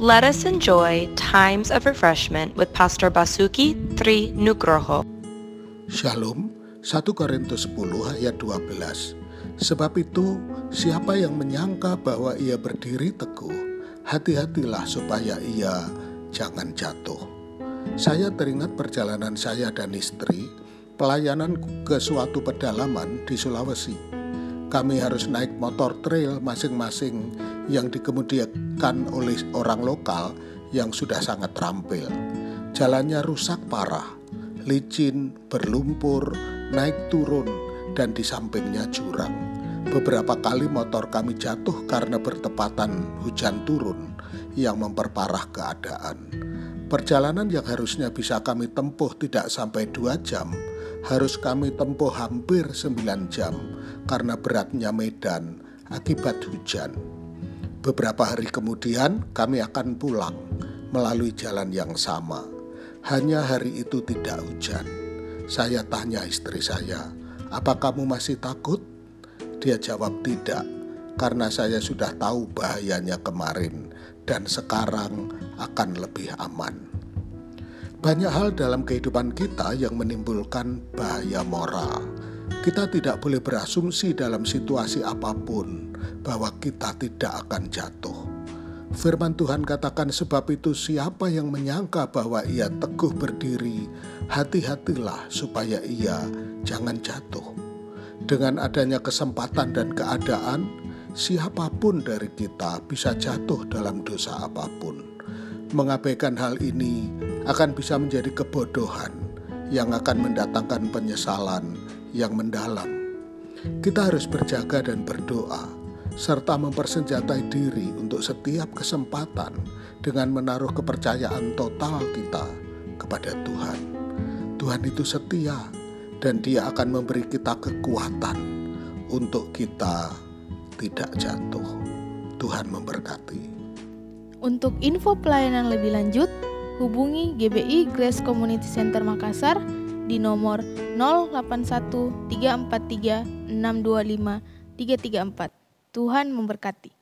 Let us enjoy times of refreshment with Pastor Basuki Tri Nugroho. Shalom, 1 Korintus 10 ayat 12. Sebab itu, siapa yang menyangka bahwa ia berdiri teguh, hati-hatilah supaya ia jangan jatuh. Saya teringat perjalanan saya dan istri, pelayanan ke suatu pedalaman di Sulawesi. Kami harus naik motor trail masing-masing yang dikemudikan oleh orang lokal yang sudah sangat terampil. Jalannya rusak parah, licin, berlumpur, naik turun, dan di sampingnya jurang. Beberapa kali motor kami jatuh karena bertepatan hujan turun yang memperparah keadaan. Perjalanan yang harusnya bisa kami tempuh tidak sampai dua jam, harus kami tempuh hampir sembilan jam karena beratnya medan akibat hujan. Beberapa hari kemudian kami akan pulang melalui jalan yang sama. Hanya hari itu tidak hujan. Saya tanya istri saya, "Apa kamu masih takut?" Dia jawab, "Tidak, karena saya sudah tahu bahayanya kemarin dan sekarang akan lebih aman." Banyak hal dalam kehidupan kita yang menimbulkan bahaya moral. Kita tidak boleh berasumsi dalam situasi apa pun bahwa kita tidak akan jatuh. Firman Tuhan katakan sebab itu siapa yang menyangka bahwa ia teguh berdiri, hati-hatilah supaya ia jangan jatuh. Dengan adanya kesempatan dan keadaan, siapa pun dari kita bisa jatuh dalam dosa apa pun. Mengabaikan hal ini akan bisa menjadi kebodohan yang akan mendatangkan penyesalan yang mendalam. Kita harus berjaga dan berdoa serta mempersenjatai diri untuk setiap kesempatan dengan menaruh kepercayaan total kita kepada Tuhan. Tuhan itu setia dan Dia akan memberi kita kekuatan untuk kita tidak jatuh. Tuhan memberkati. Untuk info pelayanan lebih lanjut, hubungi GBI Grace Community Center Makassar di nomor 081 343 625 334. Tuhan memberkati.